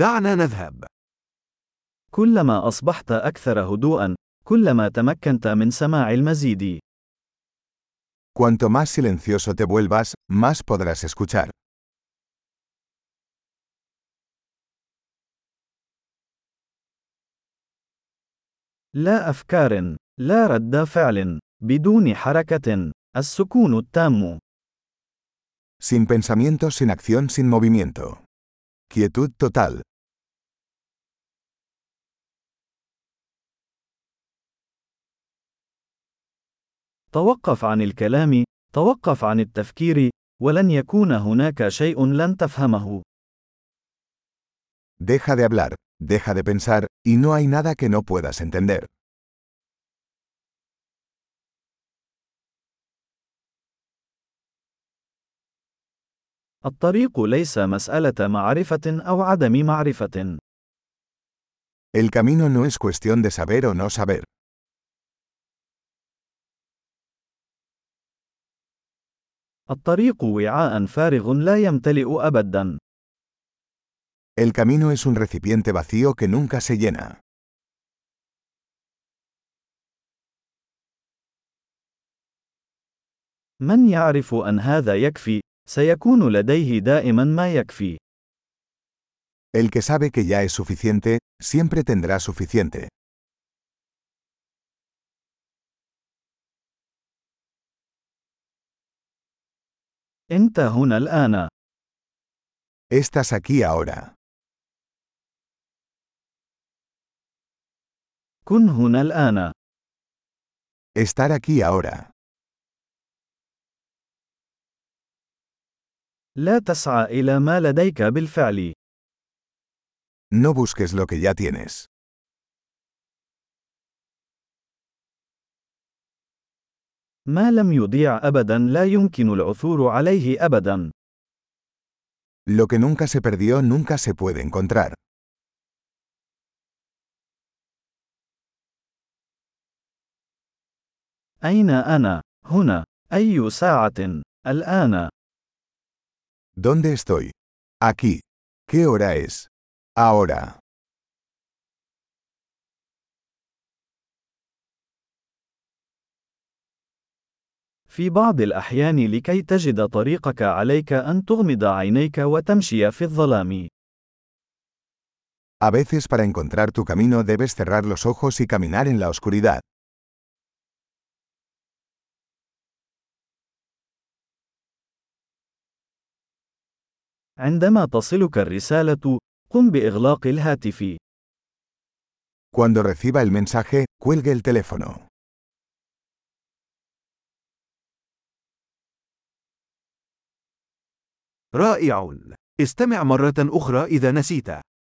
دعنا نذهب. كلما أصبحت أكثر هدوءا، كلما تمكنت من سماع المزيد. Cuanto más silencioso te vuelvas, más podrás escuchar. لا أفكار، لا رد فعل، بدون حركة، السكون التام. Sin pensamiento, sin acción, sin movimiento. Quietud total. توقف عن الكلام، توقف عن التفكير، ولن يكون هناك شيء لن تفهمه. Deja de hablar, deja de pensar, y no hay nada que no puedas entender. الطريق ليس مسألة معرفة أو عدم معرفة. El camino no es cuestión de saber o no saber. الطريق وعاء فارغ لا يمتلئ أبدا. El camino es un recipiente vacío que nunca se llena. من يعرف أن هذا يكفي، سيكون لديه دائما ما يكفي. El que sabe que ya es suficiente, siempre tendrá suficiente. أنت هنا الآن. Estás aquí ahora. كن هنا الآن. Estar aquí ahora. لا تسعى إلى ما لديك بالفعل. No busques lo que ya tienes. ما لم يضيع أبدا لا يمكن العثور عليه أبدا. Lo que nunca se perdió nunca se puede encontrar. أين أنا؟ هنا. أي ساعة؟ الآن. ¿Dónde estoy? Aquí. ¿Qué hora es? Ahora. في بعض الأحيان لكي تجد طريقك عليك أن تغمض عينيك وتمشي في الظلام. A veces para encontrar tu camino debes cerrar los ojos y caminar en la oscuridad. عندما تصلك الرسالة، قم بإغلاق الهاتف. Cuando reciba el mensaje, cuelgue el teléfono. رائع. استمع مرة أخرى إذا نسيت.